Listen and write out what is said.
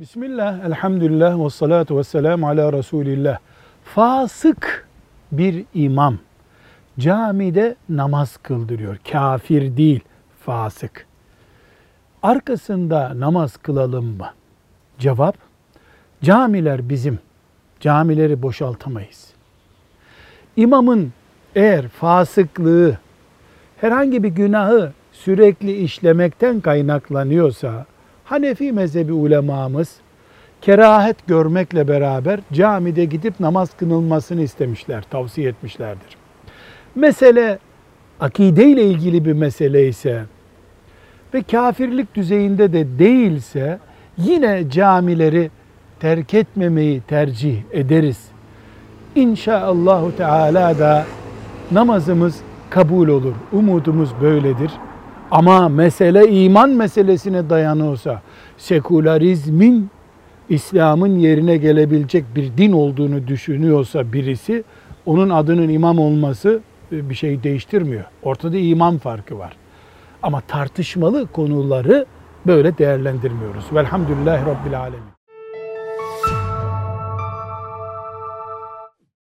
Bismillah, elhamdülillah ve salatu ve selamu ala Resulillah. Fasık bir imam camide namaz kıldırıyor. Kafir değil, fasık. Arkasında namaz kılalım mı? Cevap, camiler bizim. Camileri boşaltamayız. İmamın eğer fasıklığı herhangi bir günahı sürekli işlemekten kaynaklanıyorsa Hanefi mezhebi ulemamız kerahet görmekle beraber camide gidip namaz kılınmasını istemişler, tavsiye etmişlerdir. Mesele akide ile ilgili bir mesele ise ve kafirlik düzeyinde de değilse yine camileri terk etmemeyi tercih ederiz. İnşaallahu Teala da namazımız kabul olur. Umudumuz böyledir. Ama mesele iman meselesine dayanıyorsa, sekülerizmin İslam'ın yerine gelebilecek bir din olduğunu düşünüyorsa birisi, onun adının imam olması bir şey değiştirmiyor. Ortada iman farkı var. Ama tartışmalı konuları böyle değerlendirmiyoruz. Velhamdülillahi Rabbil Alemin.